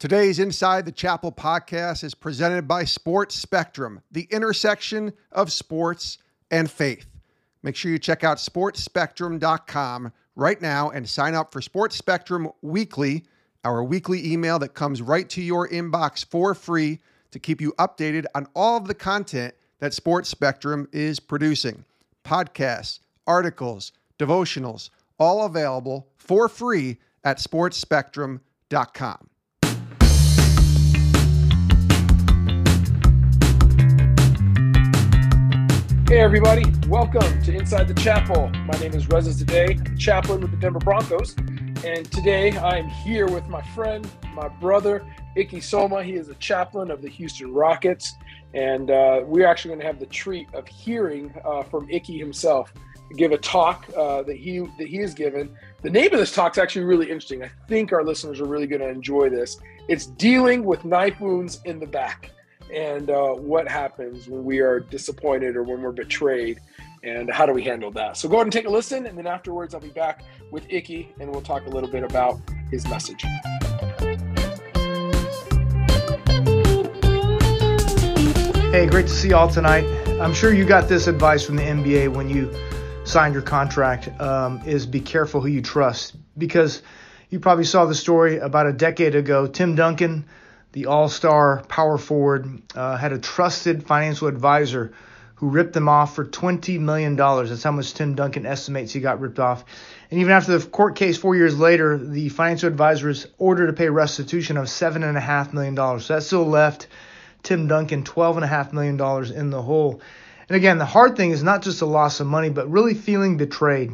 Today's Inside the Chapel podcast is presented by Sports Spectrum, the intersection of sports and faith. Make sure you check out sportspectrum.com right now and sign up for Sports Spectrum Weekly, our weekly email that comes right to your inbox for free to keep you updated on all of the content that Sports Spectrum is producing. Podcasts, articles, devotionals, all available for free at sportspectrum.com. Hey, everybody. Welcome to Inside the Chapel. My name is Reza Zadeh, chaplain with the Denver Broncos. And today I am here with my friend, my brother, Icky Soma. He is a chaplain of the Houston Rockets. And uh, we're actually going to have the treat of hearing uh, from Icky himself give a talk uh, that he that he has given. The name of this talk is actually really interesting. I think our listeners are really going to enjoy this. It's dealing with knife wounds in the back and uh, what happens when we are disappointed or when we're betrayed and how do we handle that? So go ahead and take a listen and then afterwards i'll be back with icky and we'll talk a little bit about his message. Hey great to see y'all tonight. I'm sure you got this advice from the nba when you signed your contract um, is be careful who you trust because you probably saw the story about a decade ago tim duncan the all star power forward, uh, had a trusted financial advisor who ripped them off for $20 million. That's how much Tim Duncan estimates he got ripped off. And even after the court case four years later, the financial advisor is ordered to pay restitution of $7.5 million. So that still left Tim Duncan $12.5 million in the hole. And again, the hard thing is not just a loss of money, but really feeling betrayed.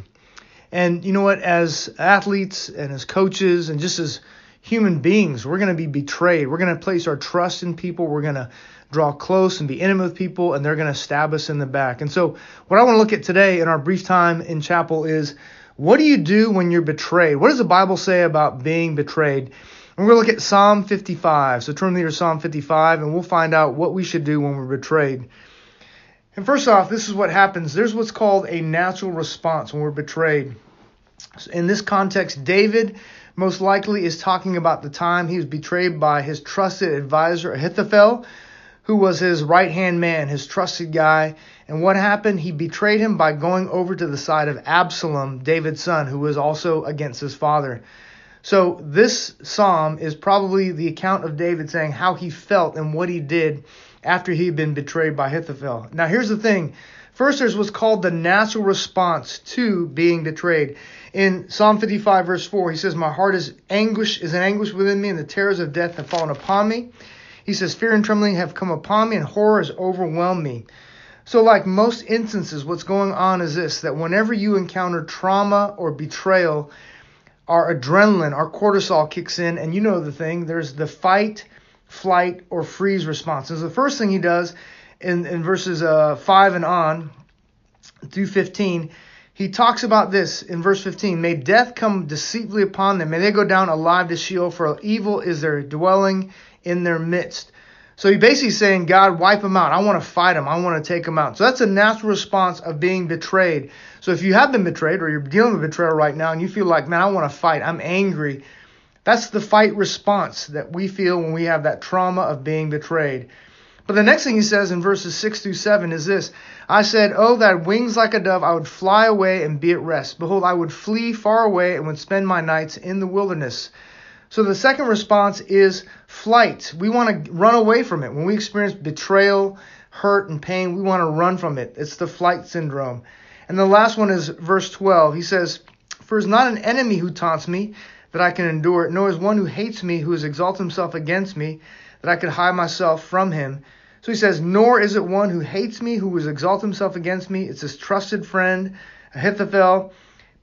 And you know what? As athletes and as coaches and just as human beings. We're going to be betrayed. We're going to place our trust in people. We're going to draw close and be intimate with people, and they're going to stab us in the back. And so, what I want to look at today in our brief time in chapel is what do you do when you're betrayed? What does the Bible say about being betrayed? And we're going to look at Psalm 55. So, turn to the Psalm 55, and we'll find out what we should do when we're betrayed. And first off, this is what happens. There's what's called a natural response when we're betrayed. In this context, David most likely is talking about the time he was betrayed by his trusted advisor Ahithophel, who was his right hand man, his trusted guy. And what happened? He betrayed him by going over to the side of Absalom, David's son, who was also against his father. So this psalm is probably the account of David saying how he felt and what he did after he had been betrayed by Ahithophel. Now here's the thing. First, there's what's called the natural response to being betrayed. In Psalm 55, verse 4, he says, My heart is anguish, is in anguish within me, and the terrors of death have fallen upon me. He says, Fear and trembling have come upon me, and horror has overwhelmed me. So, like most instances, what's going on is this that whenever you encounter trauma or betrayal, our adrenaline, our cortisol kicks in, and you know the thing, there's the fight, flight, or freeze response. So the first thing he does in, in verses uh, 5 and on through 15, he talks about this in verse 15 May death come deceitfully upon them, may they go down alive to Sheol, for evil is their dwelling in their midst. So he basically saying, God, wipe them out. I want to fight them. I want to take them out. So that's a natural response of being betrayed. So if you have been betrayed or you're dealing with betrayal right now and you feel like, man, I want to fight, I'm angry, that's the fight response that we feel when we have that trauma of being betrayed. But the next thing he says in verses 6 through 7 is this I said, Oh, that wings like a dove, I would fly away and be at rest. Behold, I would flee far away and would spend my nights in the wilderness. So the second response is flight. We want to run away from it. When we experience betrayal, hurt, and pain, we want to run from it. It's the flight syndrome. And the last one is verse 12. He says, For is not an enemy who taunts me that I can endure it, nor is one who hates me who has exalted himself against me that I could hide myself from him. So he says, Nor is it one who hates me, who has exalted himself against me. It's his trusted friend, Ahithophel.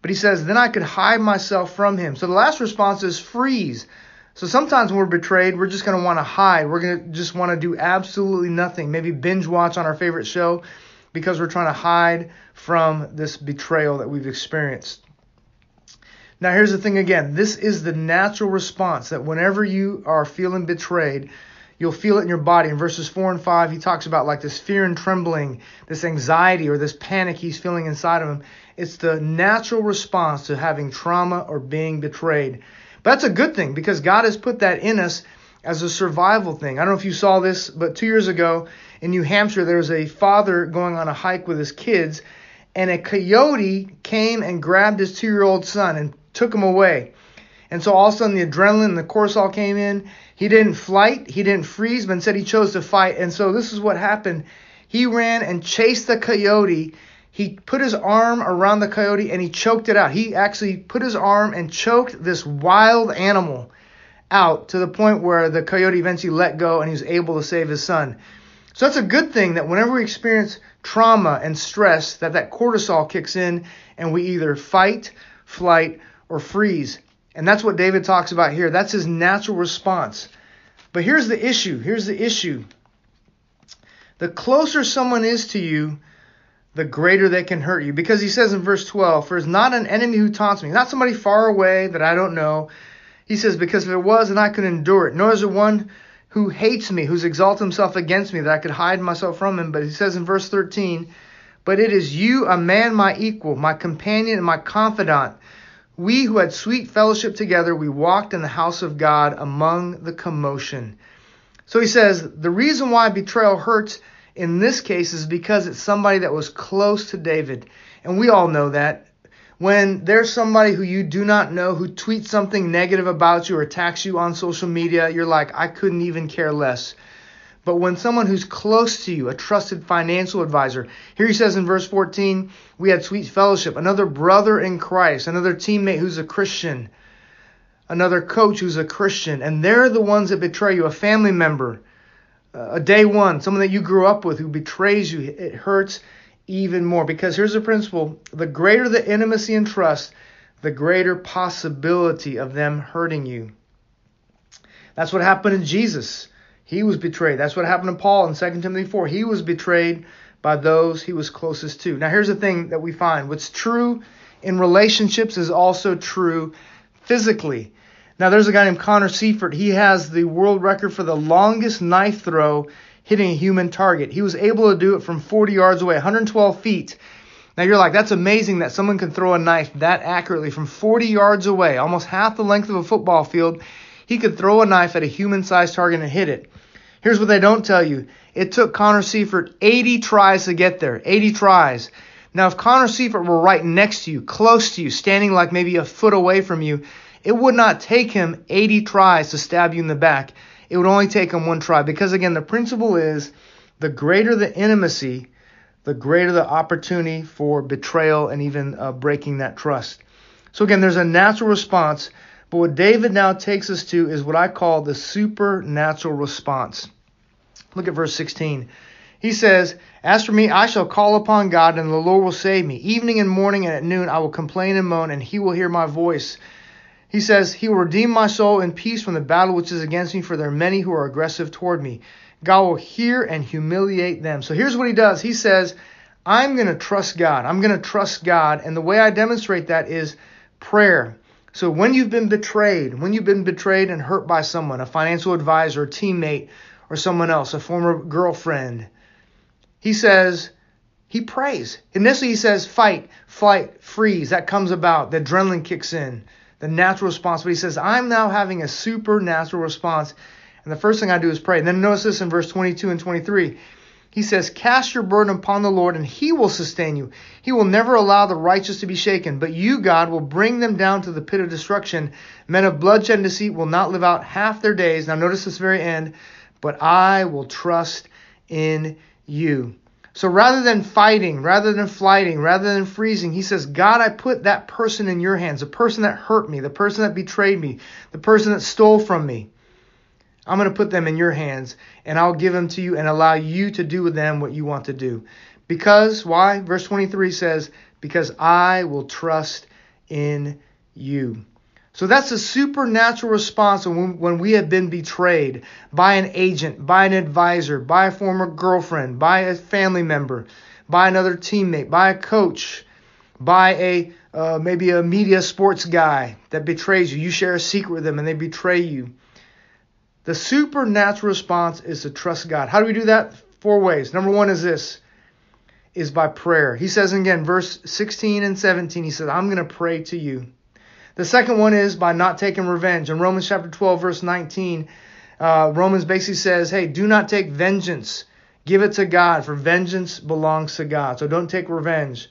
But he says, Then I could hide myself from him. So the last response is freeze. So sometimes when we're betrayed, we're just going to want to hide. We're going to just want to do absolutely nothing. Maybe binge watch on our favorite show because we're trying to hide from this betrayal that we've experienced. Now, here's the thing again this is the natural response that whenever you are feeling betrayed, You'll feel it in your body. In verses 4 and 5, he talks about like this fear and trembling, this anxiety or this panic he's feeling inside of him. It's the natural response to having trauma or being betrayed. But that's a good thing because God has put that in us as a survival thing. I don't know if you saw this, but two years ago in New Hampshire, there was a father going on a hike with his kids, and a coyote came and grabbed his two year old son and took him away. And so all of a sudden the adrenaline and the cortisol came in. He didn't flight, he didn't freeze, but instead he chose to fight. And so this is what happened. He ran and chased the coyote. He put his arm around the coyote and he choked it out. He actually put his arm and choked this wild animal out to the point where the coyote eventually let go and he was able to save his son. So that's a good thing that whenever we experience trauma and stress that that cortisol kicks in and we either fight, flight or freeze. And that's what David talks about here. That's his natural response. But here's the issue. Here's the issue. The closer someone is to you, the greater they can hurt you. Because he says in verse 12, For it's not an enemy who taunts me, not somebody far away that I don't know. He says, Because if it was, then I could endure it. Nor is there one who hates me, who's exalted himself against me, that I could hide myself from him. But he says in verse 13, But it is you, a man my equal, my companion and my confidant. We who had sweet fellowship together, we walked in the house of God among the commotion. So he says, The reason why betrayal hurts in this case is because it's somebody that was close to David. And we all know that. When there's somebody who you do not know who tweets something negative about you or attacks you on social media, you're like, I couldn't even care less. But when someone who's close to you, a trusted financial advisor, here he says in verse 14, we had sweet fellowship, another brother in Christ, another teammate who's a Christian, another coach who's a Christian, and they're the ones that betray you, a family member, a day one, someone that you grew up with who betrays you, it hurts even more. Because here's the principle the greater the intimacy and trust, the greater possibility of them hurting you. That's what happened to Jesus. He was betrayed. That's what happened to Paul in 2 Timothy 4. He was betrayed by those he was closest to. Now, here's the thing that we find what's true in relationships is also true physically. Now, there's a guy named Connor Seifert. He has the world record for the longest knife throw hitting a human target. He was able to do it from 40 yards away, 112 feet. Now, you're like, that's amazing that someone can throw a knife that accurately from 40 yards away, almost half the length of a football field. He could throw a knife at a human sized target and hit it. Here's what they don't tell you it took Connor Seifert 80 tries to get there. 80 tries. Now, if Connor Seifert were right next to you, close to you, standing like maybe a foot away from you, it would not take him 80 tries to stab you in the back. It would only take him one try. Because again, the principle is the greater the intimacy, the greater the opportunity for betrayal and even uh, breaking that trust. So again, there's a natural response. But what David now takes us to is what I call the supernatural response. Look at verse 16. He says, As for me, I shall call upon God, and the Lord will save me. Evening and morning and at noon I will complain and moan, and he will hear my voice. He says, He will redeem my soul in peace from the battle which is against me, for there are many who are aggressive toward me. God will hear and humiliate them. So here's what he does He says, I'm going to trust God. I'm going to trust God. And the way I demonstrate that is prayer. So when you've been betrayed, when you've been betrayed and hurt by someone, a financial advisor, a teammate, or someone else, a former girlfriend, he says, he prays. Initially, he says, fight, flight, freeze. That comes about. The adrenaline kicks in the natural response. But he says, I'm now having a supernatural response. And the first thing I do is pray. And then notice this in verse 22 and 23. He says, Cast your burden upon the Lord, and he will sustain you. He will never allow the righteous to be shaken. But you, God, will bring them down to the pit of destruction. Men of bloodshed and deceit will not live out half their days. Now, notice this very end. But I will trust in you. So rather than fighting, rather than flighting, rather than freezing, he says, God, I put that person in your hands, the person that hurt me, the person that betrayed me, the person that stole from me. I'm going to put them in your hands and I'll give them to you and allow you to do with them what you want to do. Because, why? Verse 23 says, Because I will trust in you. So that's a supernatural response when we have been betrayed by an agent, by an advisor, by a former girlfriend, by a family member, by another teammate, by a coach, by a uh, maybe a media sports guy that betrays you. You share a secret with them and they betray you. The supernatural response is to trust God. How do we do that? Four ways. Number one is this is by prayer. He says again, verse 16 and 17, he says, I'm going to pray to you. The second one is by not taking revenge. In Romans chapter 12, verse 19, Uh, Romans basically says, hey, do not take vengeance. Give it to God, for vengeance belongs to God. So don't take revenge.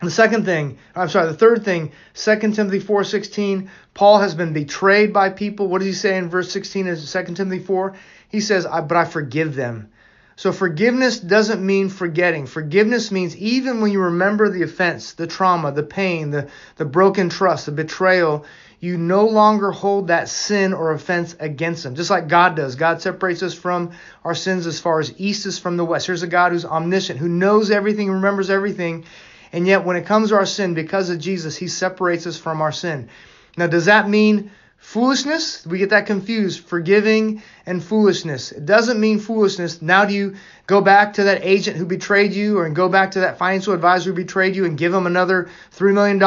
The second thing, I'm sorry, the third thing, 2 Timothy 4:16, Paul has been betrayed by people. What does he say in verse 16 of 2 Timothy 4? He says, I, "But I forgive them." So forgiveness doesn't mean forgetting. Forgiveness means even when you remember the offense, the trauma, the pain, the, the broken trust, the betrayal, you no longer hold that sin or offense against them. Just like God does. God separates us from our sins as far as east is from the west. Here's a God who's omniscient, who knows everything, remembers everything. And yet, when it comes to our sin, because of Jesus, He separates us from our sin. Now, does that mean foolishness? We get that confused. Forgiving and foolishness. It doesn't mean foolishness. Now, do you go back to that agent who betrayed you or go back to that financial advisor who betrayed you and give him another $3 million?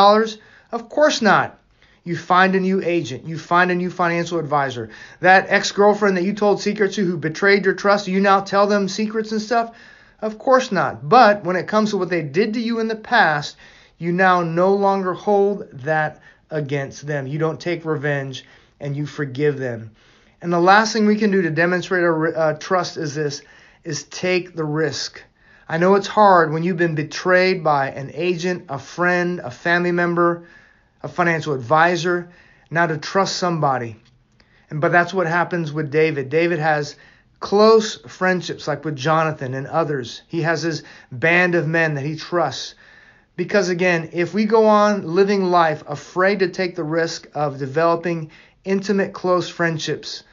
Of course not. You find a new agent. You find a new financial advisor. That ex girlfriend that you told secrets to who betrayed your trust, you now tell them secrets and stuff? Of course not. But when it comes to what they did to you in the past, you now no longer hold that against them. You don't take revenge and you forgive them. And the last thing we can do to demonstrate our uh, trust is this is take the risk. I know it's hard when you've been betrayed by an agent, a friend, a family member, a financial advisor, now to trust somebody. And but that's what happens with David. David has close friendships like with Jonathan and others. He has his band of men that he trusts. Because again, if we go on living life afraid to take the risk of developing intimate, close friendships,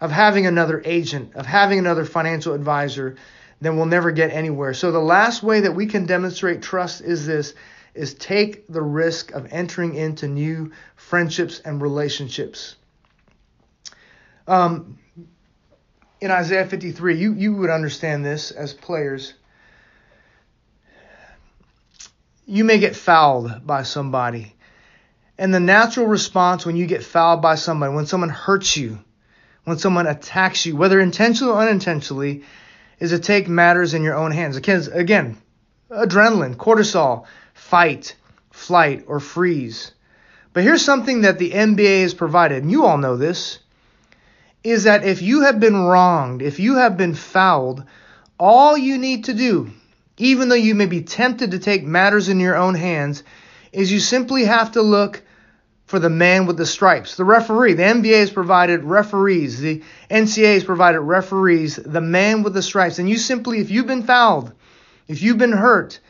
of having another agent, of having another financial advisor, then we'll never get anywhere. So the last way that we can demonstrate trust is this is take the risk of entering into new friendships and relationships. Um, in Isaiah 53, you, you would understand this as players. You may get fouled by somebody. And the natural response when you get fouled by somebody, when someone hurts you, when someone attacks you, whether intentionally or unintentionally, is to take matters in your own hands. Again, adrenaline, cortisol, fight, flight, or freeze. But here's something that the NBA has provided, and you all know this is that if you have been wronged, if you have been fouled, all you need to do, even though you may be tempted to take matters in your own hands, is you simply have to look for the man with the stripes, the referee. The NBA has provided referees, the NCAA has provided referees, the man with the stripes. And you simply, if you've been fouled, if you've been hurt,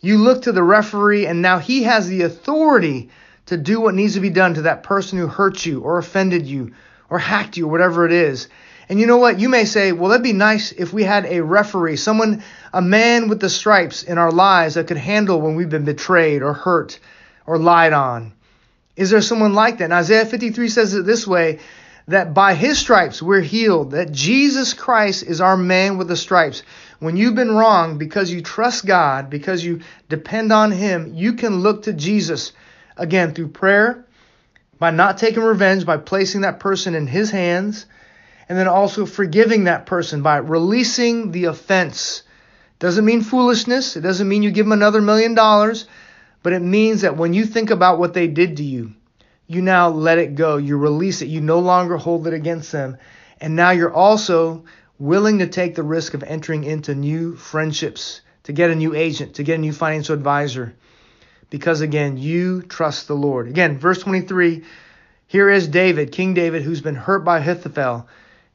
you look to the referee, and now he has the authority to do what needs to be done to that person who hurt you or offended you or hacked you or whatever it is. And you know what? You may say, well, that'd be nice if we had a referee, someone, a man with the stripes in our lives that could handle when we've been betrayed or hurt or lied on. Is there someone like that? And Isaiah 53 says it this way that by his stripes we're healed, that Jesus Christ is our man with the stripes. When you've been wrong because you trust God, because you depend on him, you can look to Jesus again through prayer by not taking revenge, by placing that person in his hands, and then also forgiving that person by releasing the offense. Doesn't mean foolishness. It doesn't mean you give them another million dollars, but it means that when you think about what they did to you, you now let it go. You release it. You no longer hold it against them. And now you're also willing to take the risk of entering into new friendships, to get a new agent, to get a new financial advisor because again, you trust the Lord. Again, verse 23 here is David, King David, who's been hurt by Ahithophel,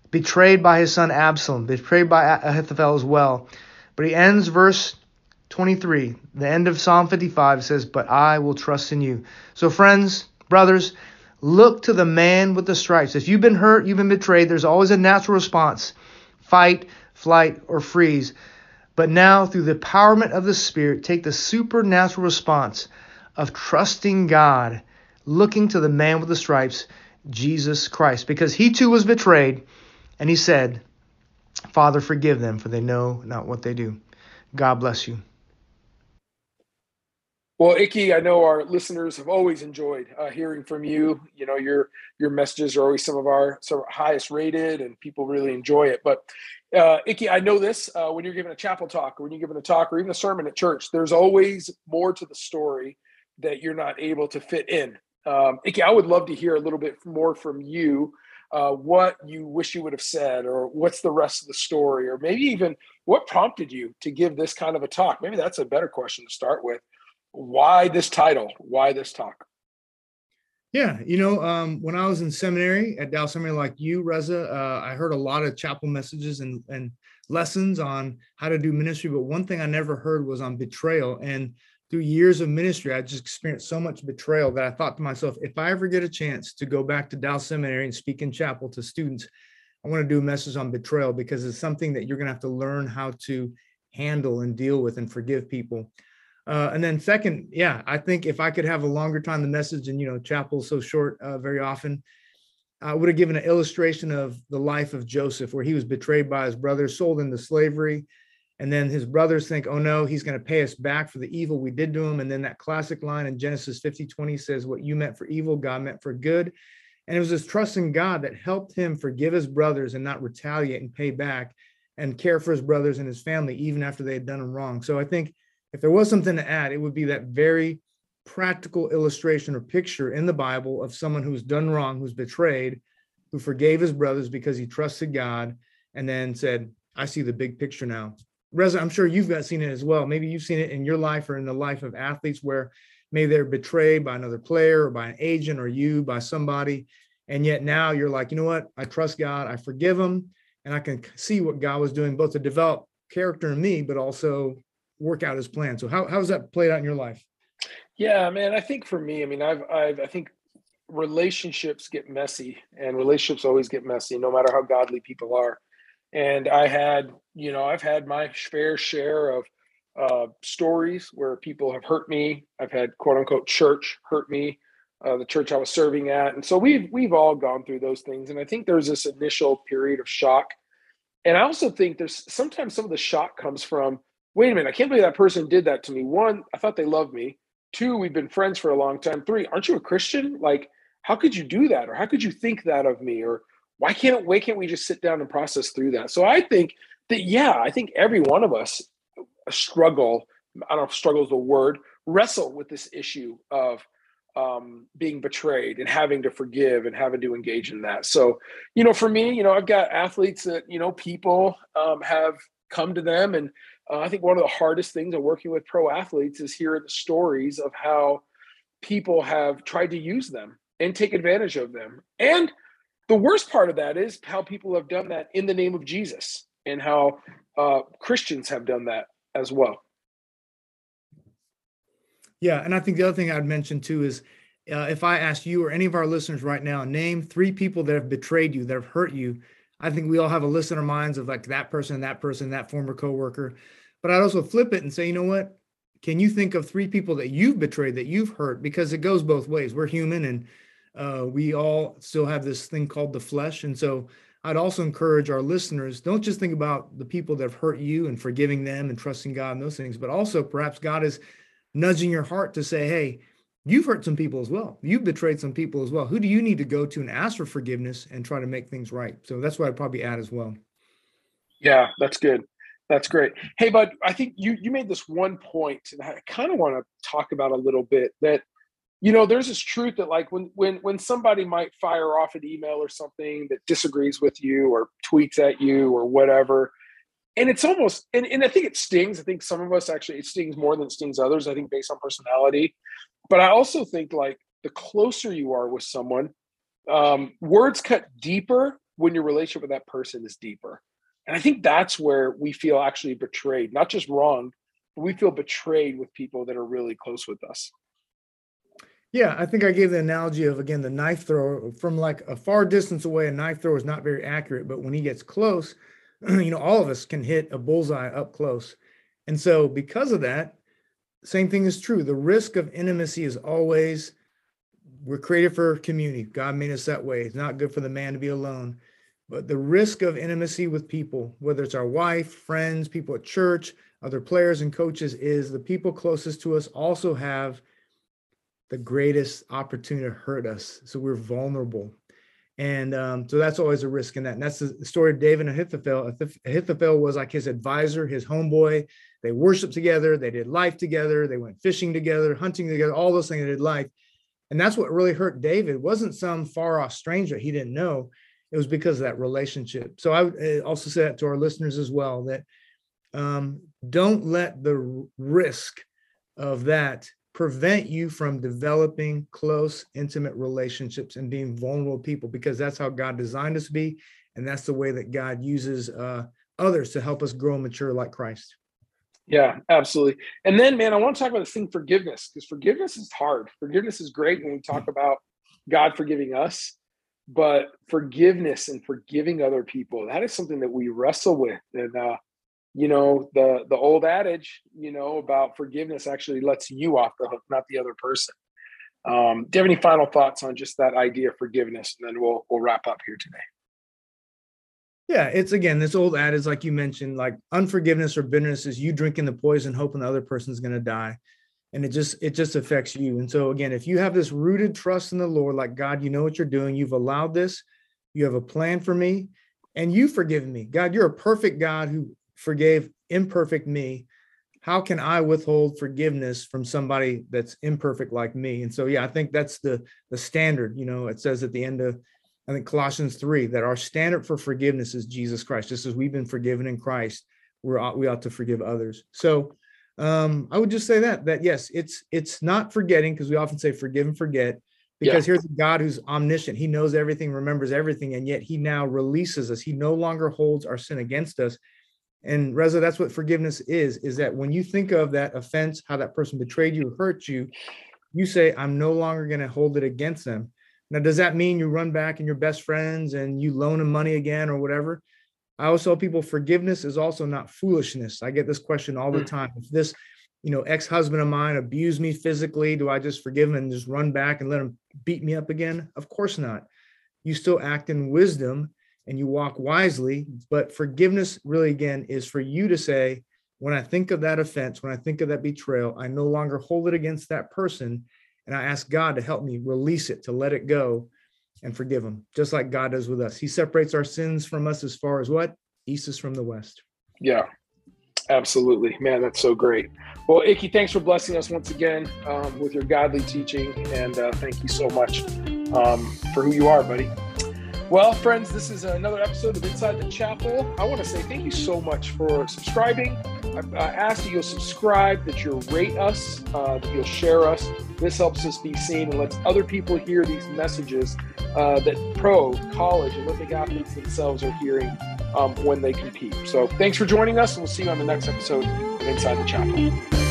betrayed by his son Absalom, betrayed by Ahithophel as well. But he ends verse 23, the end of Psalm 55 says, But I will trust in you. So, friends, brothers, look to the man with the stripes. If you've been hurt, you've been betrayed, there's always a natural response fight, flight, or freeze. But now, through the empowerment of the Spirit, take the supernatural response of trusting God, looking to the man with the stripes, Jesus Christ, because he too was betrayed, and he said, Father, forgive them, for they know not what they do. God bless you. Well, Icky, I know our listeners have always enjoyed uh, hearing from you. You know, your your messages are always some of our some of highest rated, and people really enjoy it. But uh, Icky, I know this uh, when you're giving a chapel talk or when you're giving a talk or even a sermon at church, there's always more to the story that you're not able to fit in. Um, Icky, I would love to hear a little bit more from you uh, what you wish you would have said, or what's the rest of the story, or maybe even what prompted you to give this kind of a talk? Maybe that's a better question to start with. Why this title? Why this talk? Yeah, you know, um, when I was in seminary at Dallas Seminary, like you, Reza, uh, I heard a lot of chapel messages and and lessons on how to do ministry. But one thing I never heard was on betrayal. And through years of ministry, I just experienced so much betrayal that I thought to myself, if I ever get a chance to go back to Dallas Seminary and speak in chapel to students, I want to do a message on betrayal because it's something that you're going to have to learn how to handle and deal with and forgive people. Uh, and then second, yeah, I think if I could have a longer time, the message and you know, chapel's so short uh, very often. I would have given an illustration of the life of Joseph, where he was betrayed by his brothers, sold into slavery, and then his brothers think, "Oh no, he's going to pay us back for the evil we did to him." And then that classic line in Genesis 50, 20 says, "What you meant for evil, God meant for good." And it was his trust in God that helped him forgive his brothers and not retaliate and pay back and care for his brothers and his family even after they had done him wrong. So I think if there was something to add, it would be that very practical illustration or picture in the Bible of someone who's done wrong, who's betrayed, who forgave his brothers because he trusted God, and then said, I see the big picture now. Reza, I'm sure you've got seen it as well. Maybe you've seen it in your life or in the life of athletes where maybe they're betrayed by another player or by an agent or you by somebody. And yet now you're like, you know what? I trust God, I forgive him, and I can see what God was doing both to develop character in me, but also work out as planned. So how how's that played out in your life? Yeah, man. I think for me, I mean, I've I've I think relationships get messy, and relationships always get messy, no matter how godly people are. And I had, you know, I've had my fair share of uh, stories where people have hurt me. I've had quote unquote church hurt me, uh, the church I was serving at, and so we've we've all gone through those things. And I think there's this initial period of shock, and I also think there's sometimes some of the shock comes from wait a minute, I can't believe that person did that to me. One, I thought they loved me. Two, we've been friends for a long time. Three, aren't you a Christian? Like, how could you do that? Or how could you think that of me? Or why can't why can't we just sit down and process through that? So I think that yeah, I think every one of us struggle. I don't know if struggle is the word. Wrestle with this issue of um, being betrayed and having to forgive and having to engage in that. So, you know, for me, you know, I've got athletes that you know people um, have come to them and uh, I think one of the hardest things of working with pro athletes is hearing the stories of how people have tried to use them and take advantage of them. And the worst part of that is how people have done that in the name of Jesus and how uh, Christians have done that as well. Yeah. And I think the other thing I'd mention too is uh, if I ask you or any of our listeners right now, name three people that have betrayed you, that have hurt you, I think we all have a list in our minds of like that person, that person, that former coworker. But I'd also flip it and say, you know what? Can you think of three people that you've betrayed, that you've hurt? Because it goes both ways. We're human and uh, we all still have this thing called the flesh. And so I'd also encourage our listeners don't just think about the people that have hurt you and forgiving them and trusting God and those things, but also perhaps God is nudging your heart to say, hey, you've hurt some people as well. You've betrayed some people as well. Who do you need to go to and ask for forgiveness and try to make things right? So that's what I'd probably add as well. Yeah, that's good. That's great. Hey, bud, I think you you made this one point that I kind of want to talk about a little bit. That you know, there's this truth that like when when when somebody might fire off an email or something that disagrees with you or tweets at you or whatever, and it's almost and, and I think it stings. I think some of us actually it stings more than it stings others. I think based on personality. But I also think like the closer you are with someone, um, words cut deeper when your relationship with that person is deeper. And I think that's where we feel actually betrayed, not just wrong, but we feel betrayed with people that are really close with us. Yeah, I think I gave the analogy of again the knife thrower from like a far distance away. A knife thrower is not very accurate, but when he gets close, you know, all of us can hit a bullseye up close. And so, because of that, same thing is true. The risk of intimacy is always we're created for community. God made us that way. It's not good for the man to be alone. But the risk of intimacy with people, whether it's our wife, friends, people at church, other players and coaches, is the people closest to us also have the greatest opportunity to hurt us. So we're vulnerable. And um, so that's always a risk in that. And that's the story of David and Ahithophel. Ahithophel was like his advisor, his homeboy. They worshiped together, they did life together, they went fishing together, hunting together, all those things they did life. And that's what really hurt David. It wasn't some far off stranger he didn't know. it was because of that relationship. So I would uh, also say that to our listeners as well that um, don't let the risk of that prevent you from developing close, intimate relationships and being vulnerable people because that's how God designed us to be. And that's the way that God uses uh, others to help us grow and mature like Christ. Yeah, absolutely. And then, man, I want to talk about this thing forgiveness because forgiveness is hard. Forgiveness is great when we talk about God forgiving us, but forgiveness and forgiving other people, that is something that we wrestle with. And, uh, you know, the, the old adage, you know, about forgiveness actually lets you off the hook, not the other person. Um, do you have any final thoughts on just that idea of forgiveness? And then we'll, we'll wrap up here today. Yeah, it's again this old adage, like you mentioned, like unforgiveness or bitterness is you drinking the poison, hoping the other person's going to die, and it just it just affects you. And so again, if you have this rooted trust in the Lord, like God, you know what you're doing, you've allowed this, you have a plan for me, and you forgive me, God. You're a perfect God who forgave imperfect me. How can I withhold forgiveness from somebody that's imperfect like me? And so, yeah, I think that's the the standard. You know, it says at the end of I think Colossians 3 that our standard for forgiveness is Jesus Christ. Just as we've been forgiven in Christ, we're we ought to forgive others. So um, I would just say that that yes, it's it's not forgetting because we often say forgive and forget because yeah. here's a God who's omniscient. He knows everything, remembers everything, and yet he now releases us. He no longer holds our sin against us. And Reza, that's what forgiveness is, is that when you think of that offense, how that person betrayed you, hurt you, you say, I'm no longer going to hold it against them. Now, does that mean you run back and you're best friends and you loan them money again or whatever? I always tell people forgiveness is also not foolishness. I get this question all the hmm. time. If this, you know, ex-husband of mine abused me physically, do I just forgive him and just run back and let him beat me up again? Of course not. You still act in wisdom and you walk wisely, but forgiveness really again is for you to say, when I think of that offense, when I think of that betrayal, I no longer hold it against that person and I ask God to help me release it, to let it go and forgive them, just like God does with us. He separates our sins from us as far as what? East is from the west. Yeah, absolutely. Man, that's so great. Well, Icky, thanks for blessing us once again um, with your godly teaching. And uh, thank you so much um, for who you are, buddy. Well, friends, this is another episode of Inside the Chapel. I want to say thank you so much for subscribing. I, I ask that you'll subscribe, that you'll rate us, uh, that you'll share us. This helps us be seen and lets other people hear these messages uh, that pro, college, Olympic athletes themselves are hearing um, when they compete. So thanks for joining us, and we'll see you on the next episode of Inside the Chapel.